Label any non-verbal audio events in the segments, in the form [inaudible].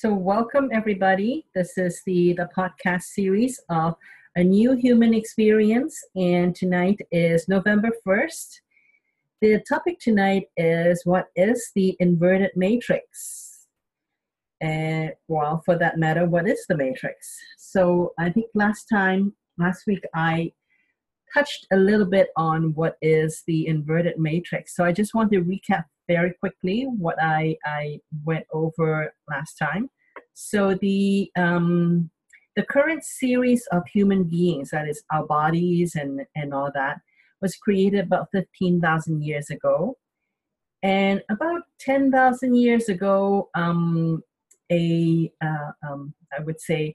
So, welcome everybody. This is the the podcast series of a new human experience, and tonight is November first. The topic tonight is what is the inverted matrix, and well, for that matter, what is the matrix? So, I think last time, last week, I touched a little bit on what is the inverted matrix. So, I just want to recap very quickly what I, I went over last time. So the um, the current series of human beings, that is our bodies and, and all that, was created about 15,000 years ago. And about 10,000 years ago, um, a uh, um, I would say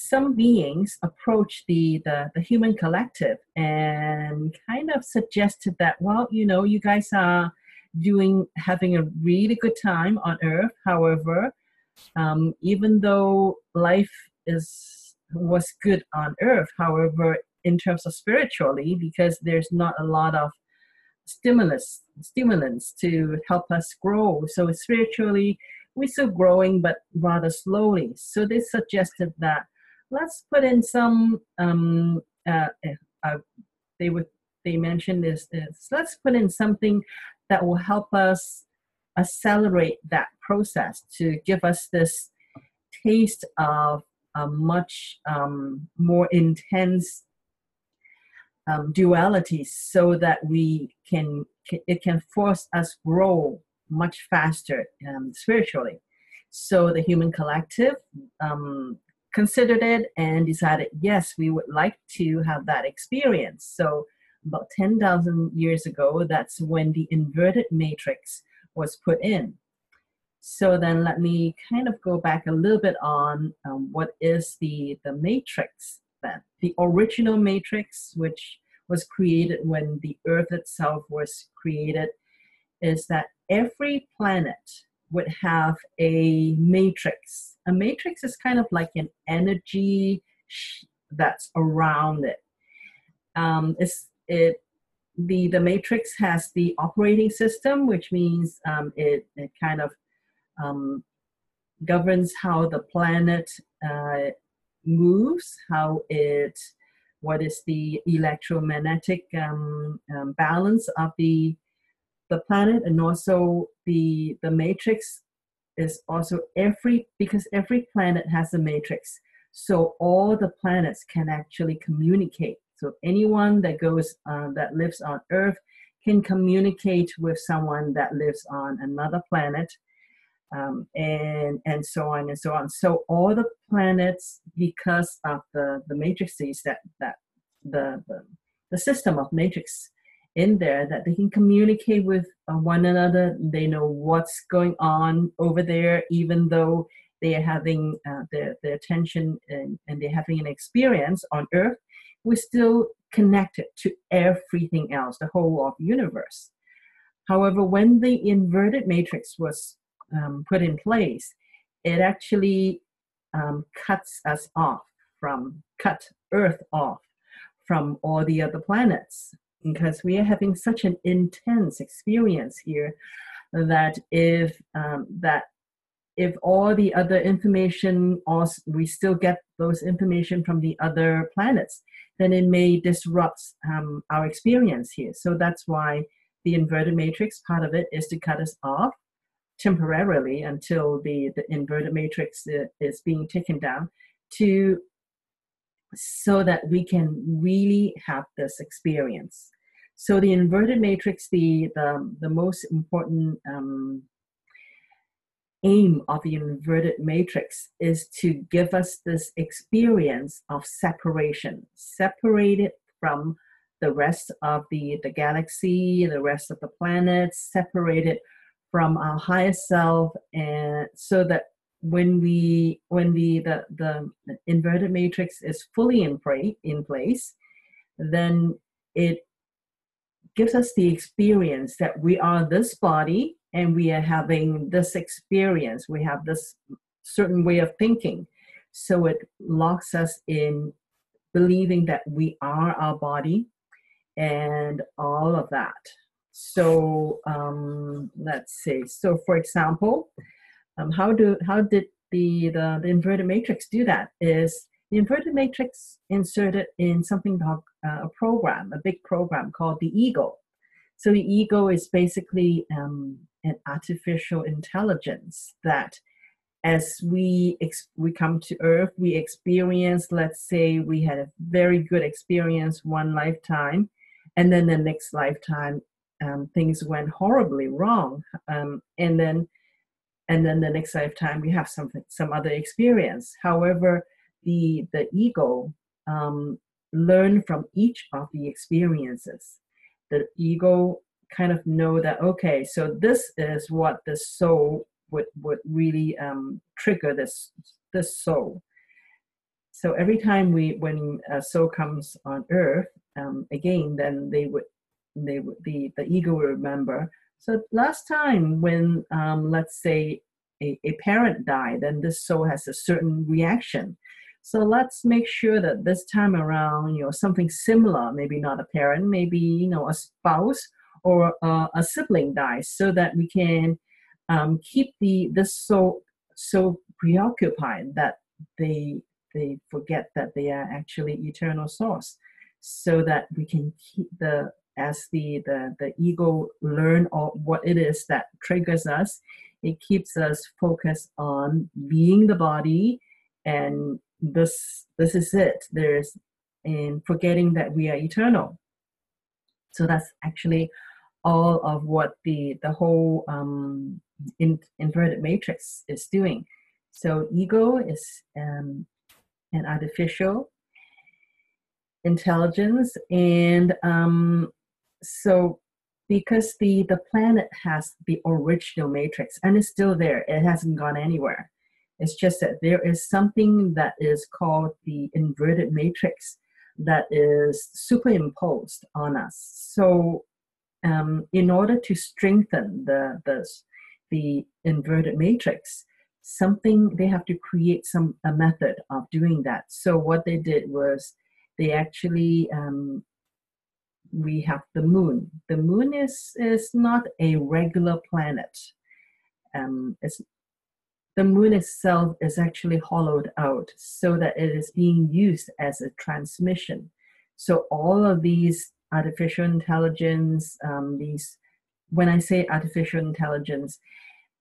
some beings approached the, the, the human collective and kind of suggested that, well, you know, you guys are doing having a really good time on earth. However um, even though life is was good on earth however in terms of spiritually because there's not a lot of stimulus stimulants to help us grow. So spiritually we're still growing but rather slowly. So they suggested that let's put in some um, uh, uh, they would they mentioned this is let's put in something that will help us accelerate that process to give us this taste of a much um, more intense um, duality so that we can it can force us grow much faster um, spiritually. So the human collective um, considered it and decided yes we would like to have that experience so about 10,000 years ago, that's when the inverted matrix was put in. So then let me kind of go back a little bit on um, what is the, the matrix then. The original matrix, which was created when the earth itself was created, is that every planet would have a matrix. A matrix is kind of like an energy that's around it. Um, it's it the the matrix has the operating system, which means um, it, it kind of um, governs how the planet uh, moves, how it what is the electromagnetic um, um, balance of the the planet, and also the the matrix is also every because every planet has a matrix, so all the planets can actually communicate so anyone that goes uh, that lives on Earth can communicate with someone that lives on another planet, um, and and so on and so on. So all the planets, because of the the matrices that that the the, the system of matrix in there that they can communicate with uh, one another. They know what's going on over there, even though they are having uh, their, their attention and, and they're having an experience on Earth we're still connected to everything else, the whole of the universe. However, when the inverted matrix was um, put in place, it actually um, cuts us off from, cut Earth off from all the other planets because we are having such an intense experience here that if um, that if all the other information also we still get those information from the other planets then it may disrupt um, our experience here. So that's why the inverted matrix part of it is to cut us off temporarily until the, the inverted matrix uh, is being taken down to so that we can really have this experience. So the inverted matrix, the the, the most important um, aim of the inverted matrix is to give us this experience of separation, separated from the rest of the, the galaxy, the rest of the planets, separated from our higher self, and so that when we when the the, the inverted matrix is fully in, play, in place, then it gives us the experience that we are this body and we are having this experience. We have this certain way of thinking. So it locks us in believing that we are our body and all of that. So um, let's see. So for example um, how do how did the, the the inverted matrix do that? Is the inverted matrix inserted in something called uh, a program, a big program called the ego. So the ego is basically um, an artificial intelligence that as we ex- we come to earth we experience let's say we had a very good experience one lifetime and then the next lifetime um, things went horribly wrong um, and then and then the next lifetime we have something some other experience. However the the ego um, learn from each of the experiences. The ego kind of know that okay so this is what the soul would would really um, trigger this this soul. So every time we when a soul comes on earth um, again then they would they would the the ego will remember so last time when um, let's say a, a parent died then this soul has a certain reaction. So let's make sure that this time around you know something similar maybe not a parent maybe you know a spouse or a, a sibling dies so that we can um, keep the this soul so preoccupied that they they forget that they are actually eternal source so that we can keep the as the the, the ego learn all what it is that triggers us it keeps us focused on being the body and this this is it there's in forgetting that we are eternal so that's actually all of what the the whole um, in, inverted matrix is doing. So ego is um, an artificial intelligence, and um, so because the the planet has the original matrix and it's still there, it hasn't gone anywhere. It's just that there is something that is called the inverted matrix that is superimposed on us. So um, in order to strengthen the, the, the inverted matrix, something they have to create some a method of doing that. So what they did was they actually um, we have the moon. The moon is is not a regular planet. Um, it's the moon itself is actually hollowed out so that it is being used as a transmission. So all of these artificial intelligence, um, these, when I say artificial intelligence,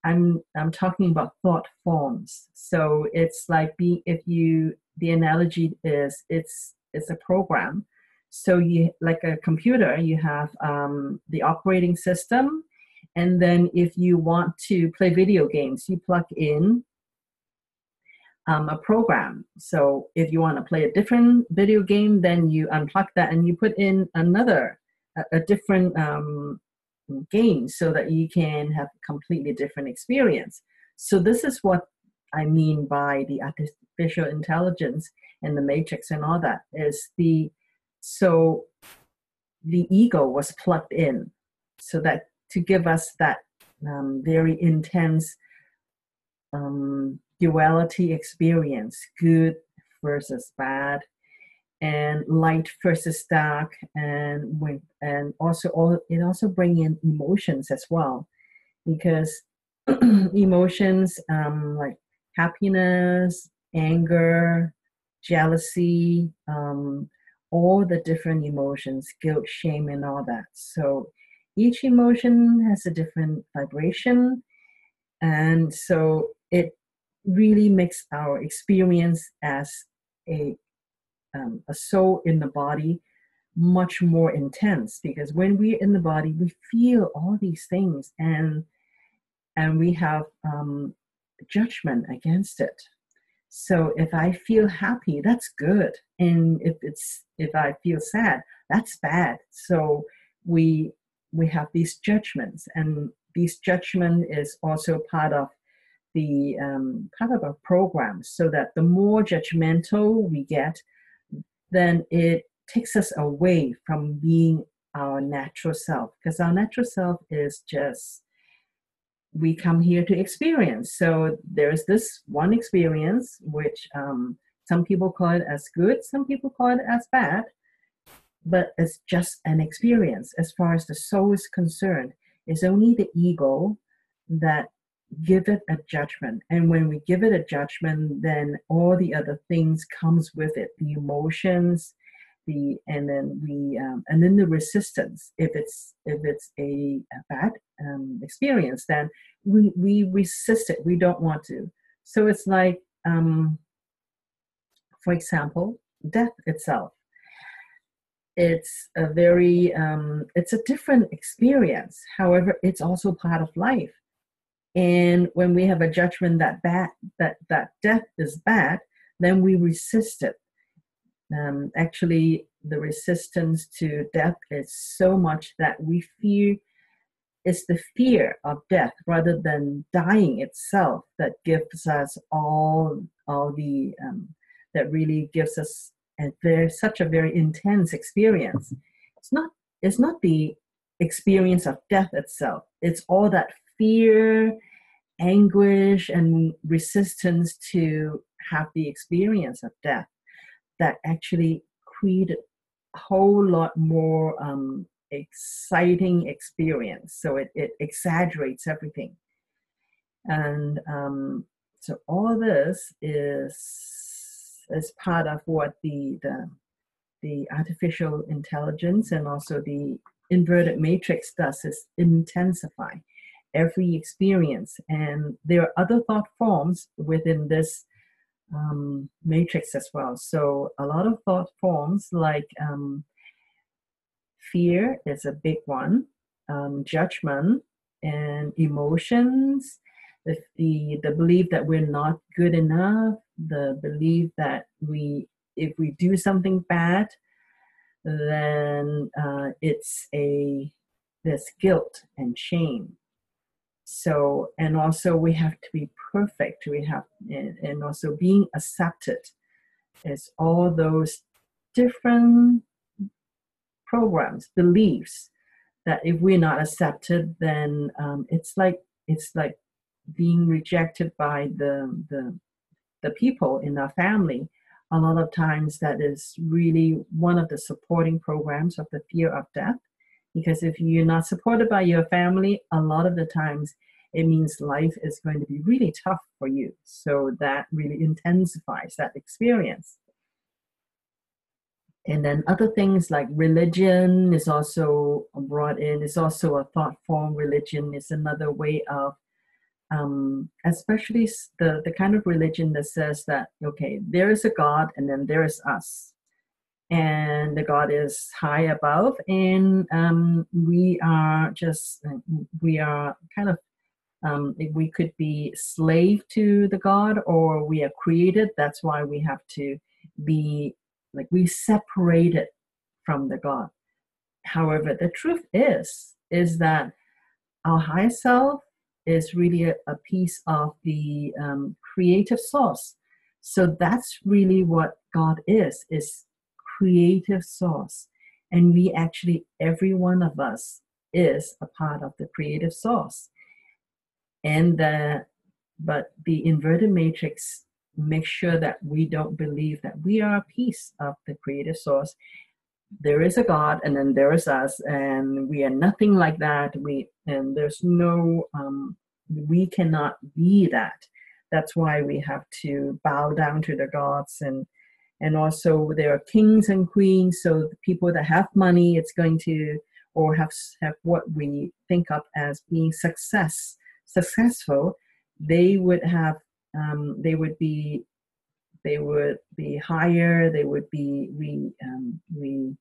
I'm, I'm talking about thought forms. So it's like being, if you, the analogy is it's, it's a program. So you, like a computer, you have um, the operating system, and then if you want to play video games, you plug in um, a program. So if you want to play a different video game, then you unplug that and you put in another, a, a different um, game so that you can have a completely different experience. So this is what I mean by the artificial intelligence and the matrix and all that is the so the ego was plugged in. So that to give us that um, very intense um, duality experience, good versus bad, and light versus dark, and with and also all it also bring in emotions as well, because [clears throat] emotions um, like happiness, anger, jealousy, um, all the different emotions, guilt, shame, and all that. So each emotion has a different vibration, and so it really makes our experience as a um, a soul in the body much more intense because when we're in the body we feel all these things and and we have um, judgment against it so if i feel happy that's good. And if it's if i feel sad that's bad. So we we have these judgments and these judgment is also part of the um, kind of a program so that the more judgmental we get, then it takes us away from being our natural self because our natural self is just we come here to experience. So there's this one experience which um, some people call it as good some people call it as bad but it's just an experience. As far as the soul is concerned it's only the ego that give it a judgment. And when we give it a judgment then all the other things comes with it the emotions the and then we um, and then the resistance if it's if it's a, a bad um, experience then we we resist it. We don't want to. So it's like um, for example death itself. It's a very um, it's a different experience. However it's also part of life. And when we have a judgment that bad that that death is bad then we resist it um, actually the resistance to death is so much that we fear it's the fear of death rather than dying itself that gives us all all the um, that really gives us and such a very intense experience. It's not it's not the experience of death itself. It's all that fear anguish and resistance to have the experience of death that actually created a whole lot more um, exciting experience so it, it exaggerates everything and um, so all this is as part of what the, the, the artificial intelligence and also the inverted matrix does is intensify every experience. And there are other thought forms within this um, matrix as well. So a lot of thought forms like um, fear is a big one, um, judgment and emotions, the, the, the belief that we're not good enough, the belief that we if we do something bad then uh, it's a there's guilt and shame so and also we have to be perfect we have and, also being accepted is all those different programs beliefs that if we're not accepted then um, it's like it's like being rejected by the the the people in our family, a lot of times that is really one of the supporting programs of the fear of death. Because if you're not supported by your family, a lot of the times it means life is going to be really tough for you. So that really intensifies that experience. And then other things like religion is also brought in, It's also a thought form. Religion is another way of um, especially the, the kind of religion that says that, okay, there is a God and then there is us. And the God is high above, and um, we are just, we are kind of, um, we could be slave to the God or we are created. That's why we have to be, like, we separated from the God. However, the truth is, is that our higher self is really a, a piece of the um, creative source. So that's really what God is, is creative source. And we actually, every one of us is a part of the creative source. And the, but the inverted matrix makes sure that we don't believe that we are a piece of the creative source there is a God and then there is us, and we are nothing like that. We and there's no um, we cannot be that. That's why we have to bow down to the gods and and also there are kings and queens. So the people that have money, it's going to or have have what we think of as being success successful. They would have um, they would be they would be higher. They would be we um, we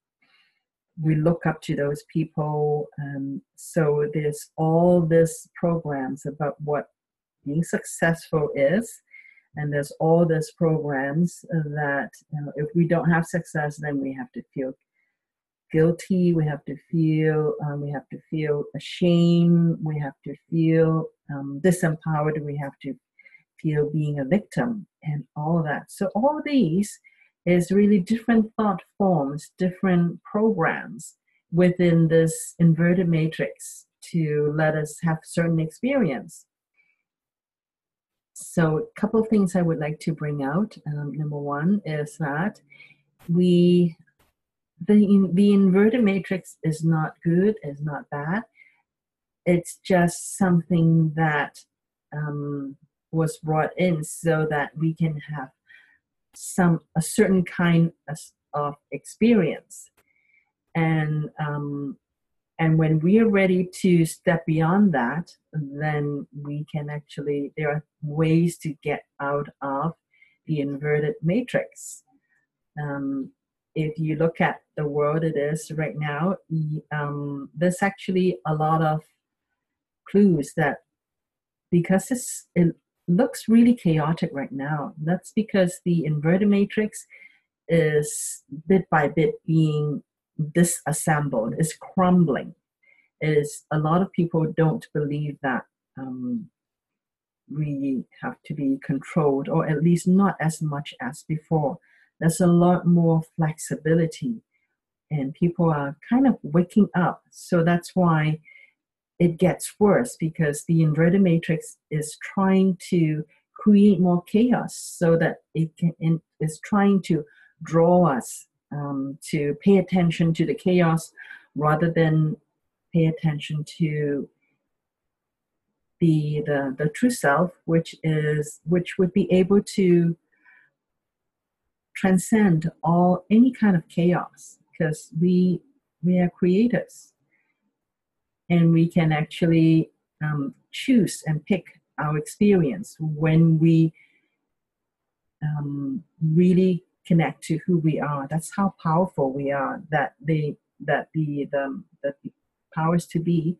we look up to those people. Um, so there's all this programs about what being successful is, and there's all these programs that uh, if we don't have success, then we have to feel guilty. We have to feel um, we have to feel ashamed. We have to feel um, disempowered. We have to feel being a victim and all that. So all these is really different thought forms, different programs within this inverted matrix to let us have certain experience. So, a couple of things I would like to bring out. Um, number one is that we the the inverted matrix is not good, is not bad. It's just something that um, was brought in so that we can have some a certain kind of experience and um, and when we are ready to step beyond that then we can actually there are ways to get out of the inverted matrix um, if you look at the world it is right now um, there's actually a lot of clues that because it's, it looks really chaotic right now. That's because the inverted matrix is bit by bit being disassembled, is crumbling. It is a lot of people don't believe that um, we have to be controlled, or at least not as much as before. There's a lot more flexibility, and people are kind of waking up. So that's why it gets worse because the inverted matrix is trying to create more chaos so that it can, is trying to draw us um, to pay attention to the chaos rather than pay attention to the, the the true self which is which would be able to transcend all any kind of chaos because we we are creators. And we can actually um, choose and pick our experience when we um, really connect to who we are. That's how powerful we are. That the that the the, the powers to be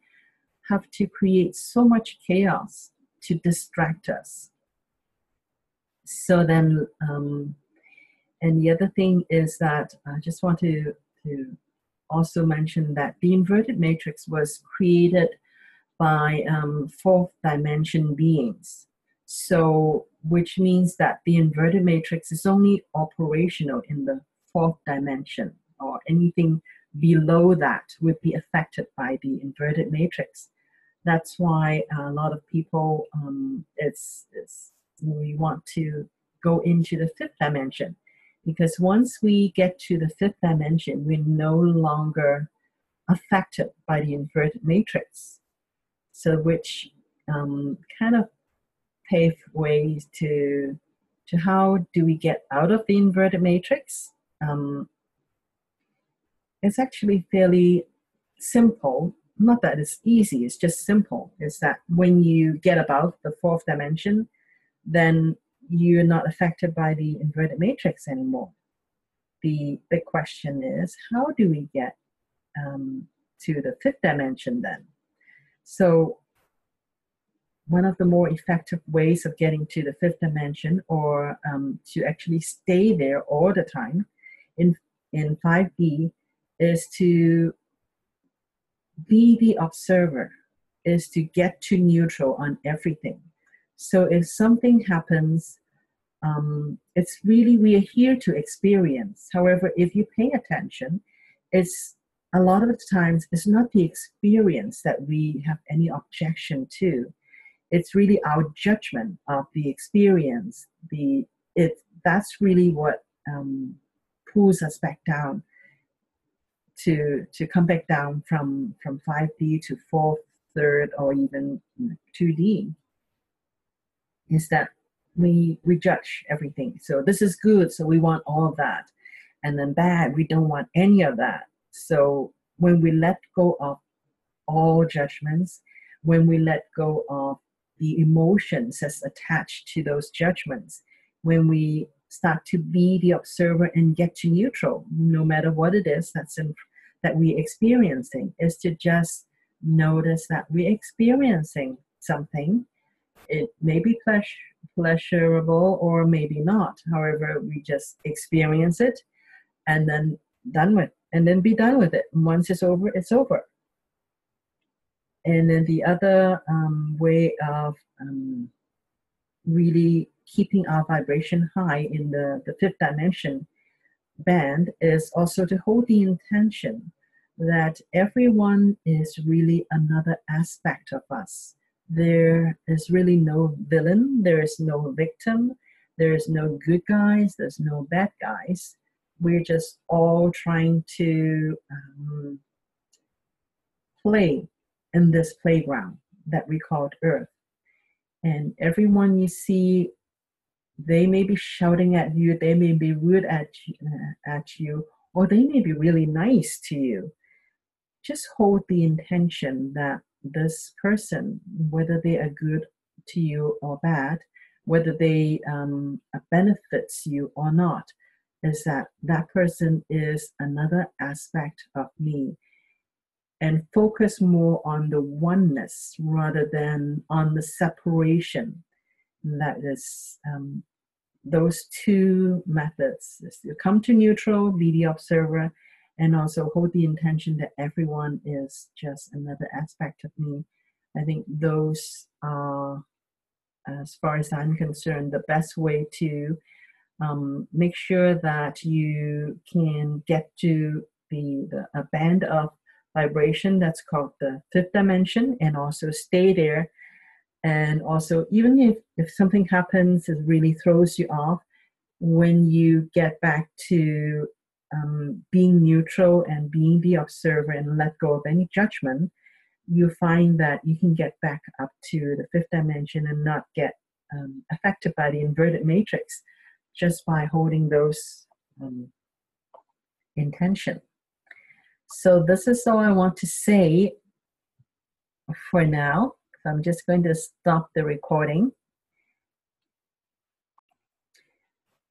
have to create so much chaos to distract us. So then, um, and the other thing is that I just want to to also mention that the inverted matrix was created by um, fourth dimension beings. So, which means that the inverted matrix is only operational in the fourth dimension, or anything below that would be affected by the inverted matrix. That's why a lot of people, um, it's, it's we want to go into the fifth dimension because once we get to the fifth dimension, we're no longer affected by the inverted matrix. So, which um, kind of pave ways to to how do we get out of the inverted matrix. Um, it's actually fairly simple. Not that it's easy; it's just simple. Is that when you get above the fourth dimension, then you're not affected by the inverted matrix anymore. The big question is how do we get um, to the fifth dimension then? So, one of the more effective ways of getting to the fifth dimension or um, to actually stay there all the time in, in 5D is to be the observer, is to get to neutral on everything. So if something happens, um, it's really, we are here to experience. However, if you pay attention, it's a lot of times it's not the experience that we have any objection to. It's really our judgment of the experience. The it that's really what um, pulls us back down to to come back down from from 5D to fourth, third, or even 2D is that we we judge everything. So this is good, so we want all of that, and then bad, we don't want any of that. So when we let go of all judgments, when we let go of the emotions that's attached to those judgments, when we start to be the observer and get to neutral, no matter what it is that's in, that we're experiencing, is to just notice that we're experiencing something it may be pleasurable or maybe not. However, we just experience it and then done with, and then be done with it. once it's over, it's over. And then the other um, way of um, really keeping our vibration high in the, the fifth dimension band is also to hold the intention that everyone is really another aspect of us there is really no villain, there is no victim, there is no good guys, there's no bad guys. We're just all trying to um, play in this playground that we called Earth. And everyone you see, they may be shouting at you, they may be rude at you, uh, at you, or they may be really nice to you. Just hold the intention that this person, whether they are good to you or bad, whether they um, benefits you or not, is that that person is another aspect of me and focus more on the oneness rather than on the separation. That is um, those two methods come to neutral be the observer and also hold the intention that everyone is just another aspect of me. I think those are as far as i'm concerned the best way to um, make sure that you can get to the, the a band of vibration that's called the fifth dimension and also stay there and also even if, if something happens it really throws you off when you get back to um, being neutral and being the observer and let go of any judgment you find that you can get back up to the fifth dimension and not get um, affected by the inverted matrix just by holding those um, intention. So this is all I want to say for now. I'm just going to stop the recording.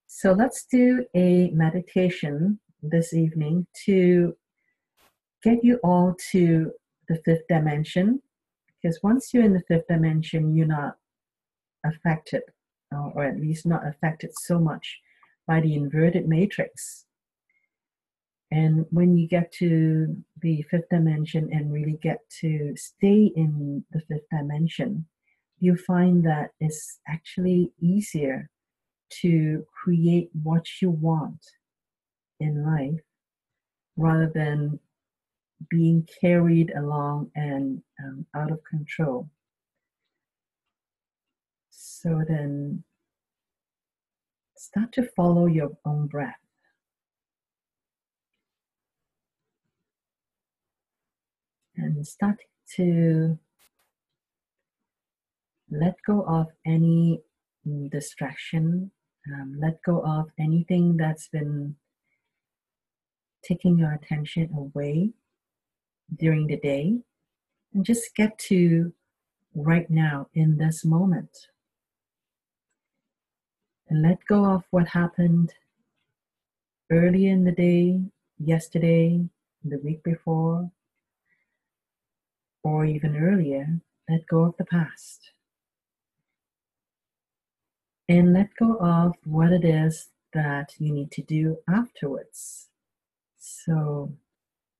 So let's do a meditation this evening to get you all to the fifth dimension. Because once you're in the fifth dimension, you're not affected or at least not affected so much by the inverted matrix. And when you get to the fifth dimension and really get to stay in the fifth dimension, you find that it's actually easier to create what you want in life rather than being carried along and um, out of control. So then start to follow your own breath. And start to let go of any distraction, um, let go of anything that's been taking your attention away during the day, and just get to right now in this moment. And let go of what happened early in the day, yesterday, the week before, or even earlier. Let go of the past. And let go of what it is that you need to do afterwards. So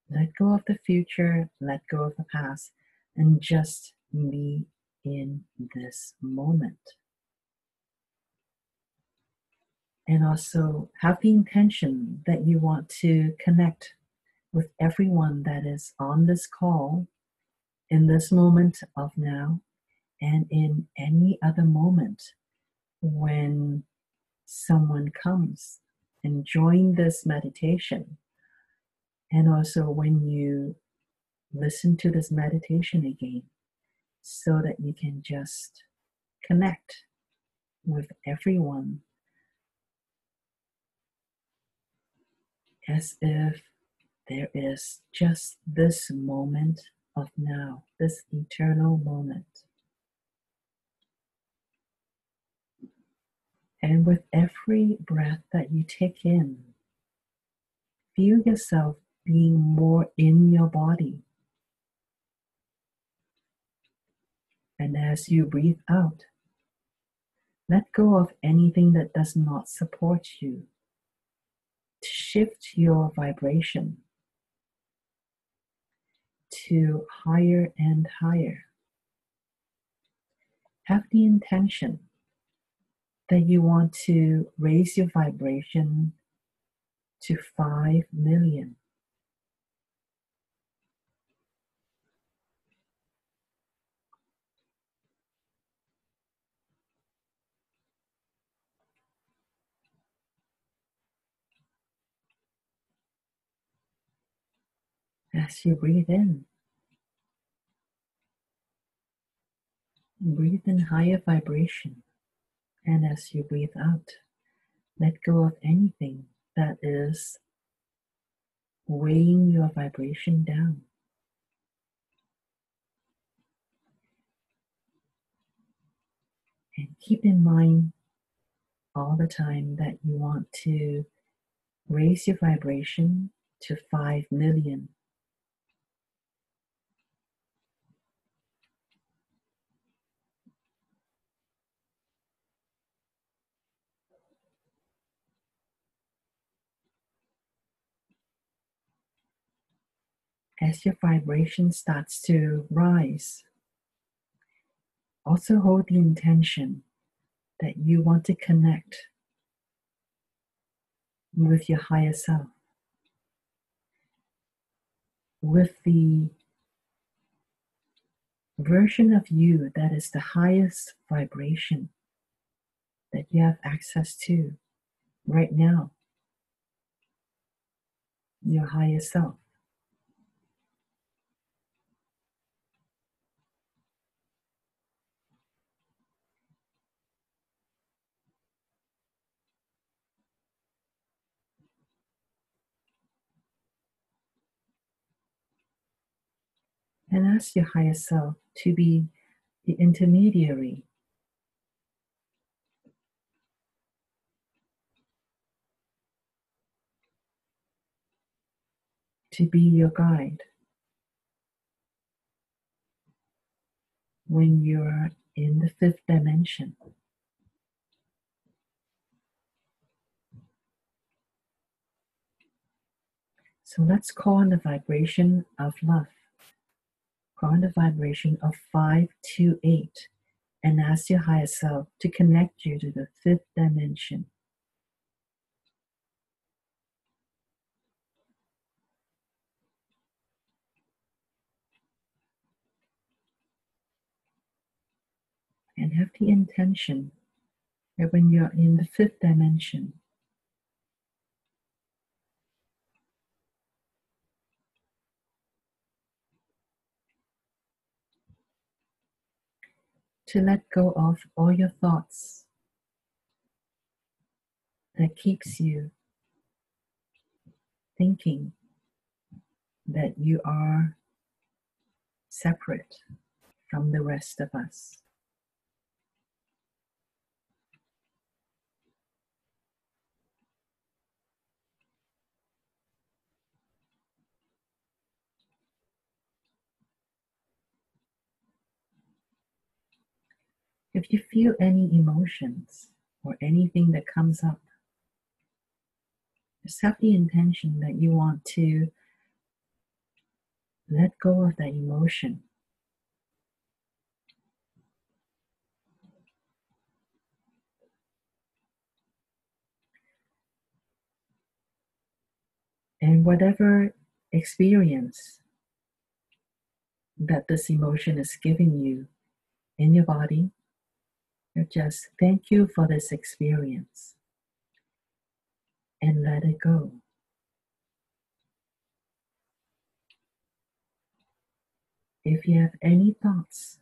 let go of the future, let go of the past, and just be in this moment. and also have the intention that you want to connect with everyone that is on this call in this moment of now and in any other moment when someone comes and join this meditation. And also when you listen to this meditation again so that you can just connect with everyone as if there is just this moment of now, this eternal moment. And with every breath that you take in, feel yourself being more in your body. And as you breathe out, let go of anything that does not support you to shift your vibration to higher and higher. Have the intention that you want to raise your vibration to 5 million. As you breathe in. Breathe in higher vibration. And as you breathe out, let go of anything that is weighing your vibration down. And keep in mind all the time that you want to raise your vibration to 5 million. As your vibration starts to rise, also hold the intention that you want to connect with your higher self, with the version of you that is the highest vibration that you have access to right now, your higher self. And ask your higher self to be the intermediary. To be your guide when you're in the fifth dimension. So let's call on the vibration of love on the vibration of 528 and ask your higher self to connect you to the fifth dimension. And have the intention that when you're in the fifth dimension, to let go of all your thoughts that keeps you thinking that you are separate from the rest of us. If you feel any emotions or anything that comes up, just have the intention that you want to let go of that emotion. And whatever experience that this emotion is giving you in your body, just thank you for this experience and let it go. If you have any thoughts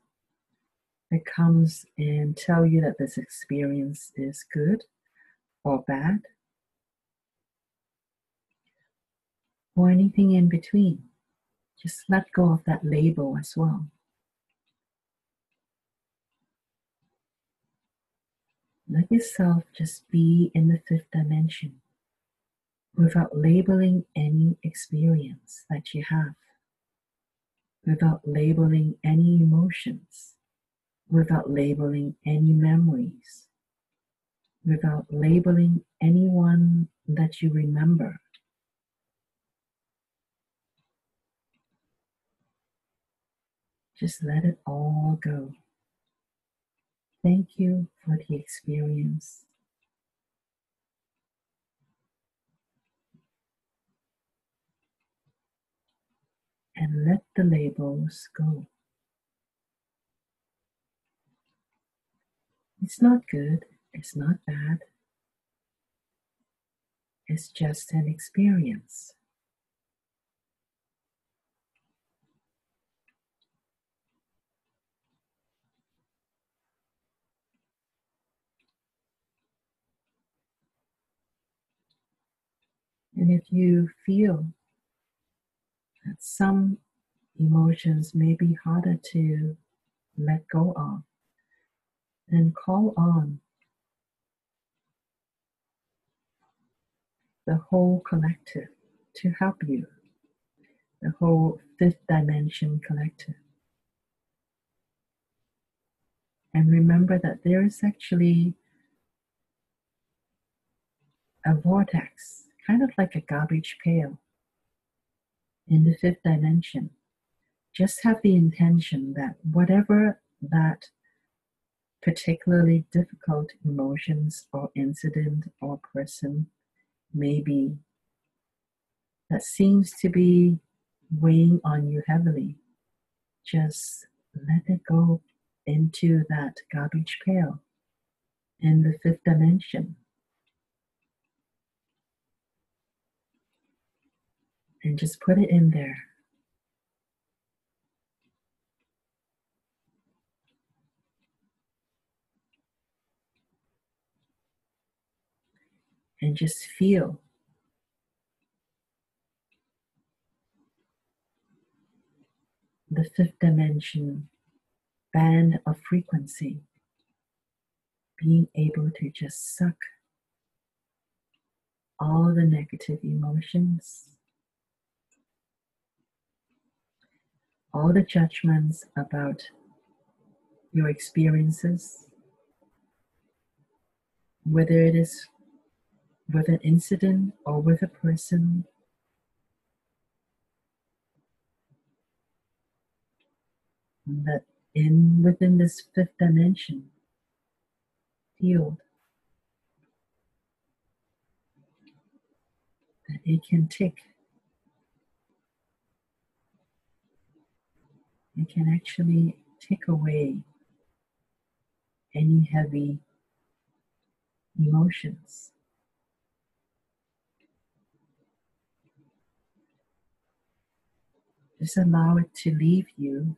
that comes and tell you that this experience is good or bad, or anything in between, just let go of that label as well. Let yourself just be in the fifth dimension without labeling any experience that you have, without labeling any emotions, without labeling any memories, without labeling anyone that you remember. Just let it all go. Thank you for the experience. And let the labels go. It's not good, it's not bad, it's just an experience. And if you feel that some emotions may be harder to let go of, then call on the whole collective to help you, the whole fifth dimension collective. And remember that there is actually a vortex, kind of like a garbage pail in the fifth dimension. Just have the intention that whatever that particularly difficult emotions or incident or person may be that seems to be weighing on you heavily, just let it go into that garbage pail in the fifth dimension. And just put it in there. And just feel. The fifth dimension band of frequency, being able to just suck all the negative emotions, all the judgments about your experiences, whether it is with an incident or with a person that in within this fifth dimension field that it can take it can actually take away any heavy emotions. Just allow it to leave you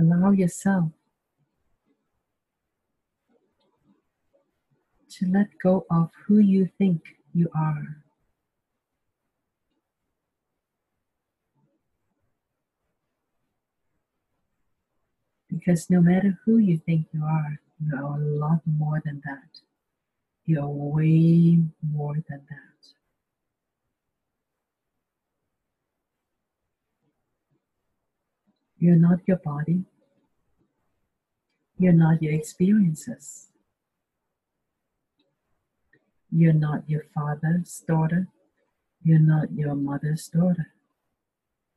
Allow yourself to let go of who you think you are. Because no matter who you think you are, you are a lot more than that. You are way more than that. You're not your body. You're not your experiences. You're not your father's daughter. You're not your mother's daughter.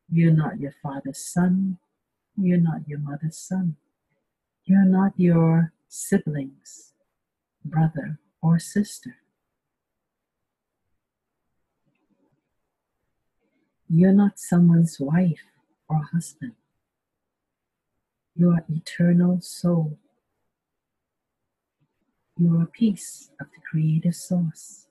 You're not your father's son. You're not your mother's son. You're not your siblings, brother or sister. You're not someone's wife or husband. You are eternal soul. You are a piece of the creative source.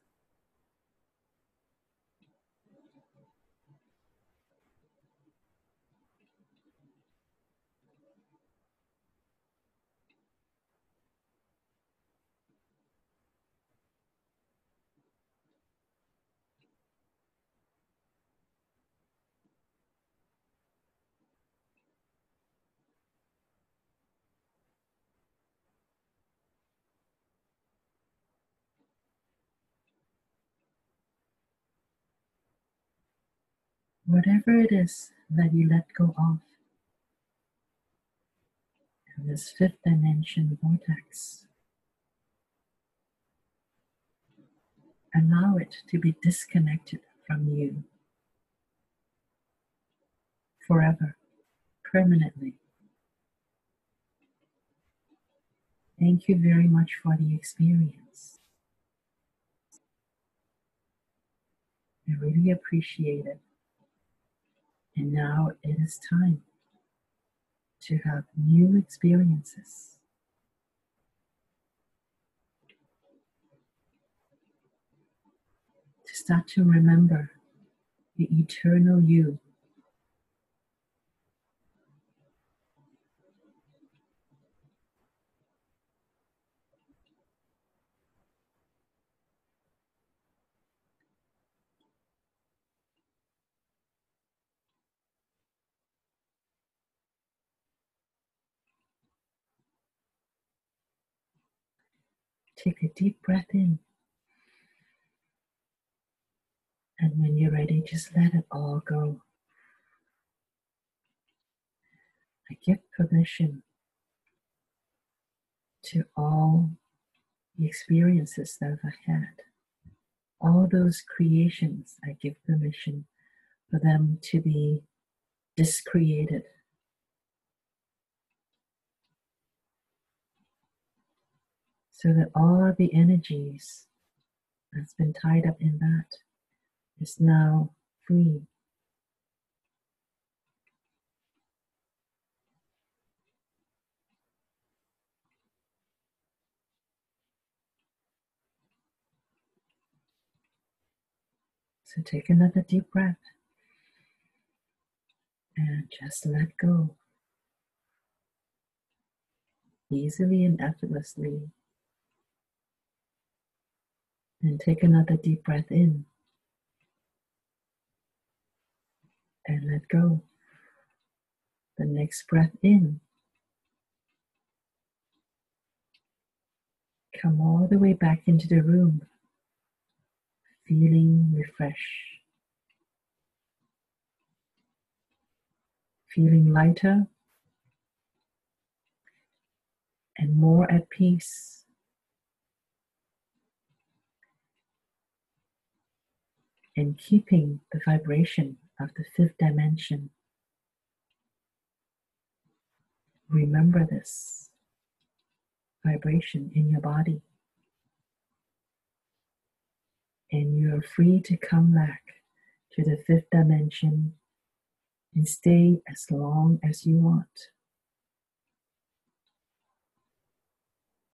Whatever it is that you let go of in this fifth dimension vortex, allow it to be disconnected from you forever, permanently. Thank you very much for the experience. I really appreciate it. And now it is time to have new experiences. To start to remember the eternal you Take a deep breath in. And when you're ready, just let it all go. I give permission to all the experiences that I've had. All those creations, I give permission for them to be discreated so that all the energies that's been tied up in that is now free. So take another deep breath and just let go easily and effortlessly. And take another deep breath in. And let go. The next breath in. Come all the way back into the room, feeling refreshed. Feeling lighter and more at peace. And keeping the vibration of the fifth dimension. Remember this vibration in your body. And you are free to come back to the fifth dimension and stay as long as you want.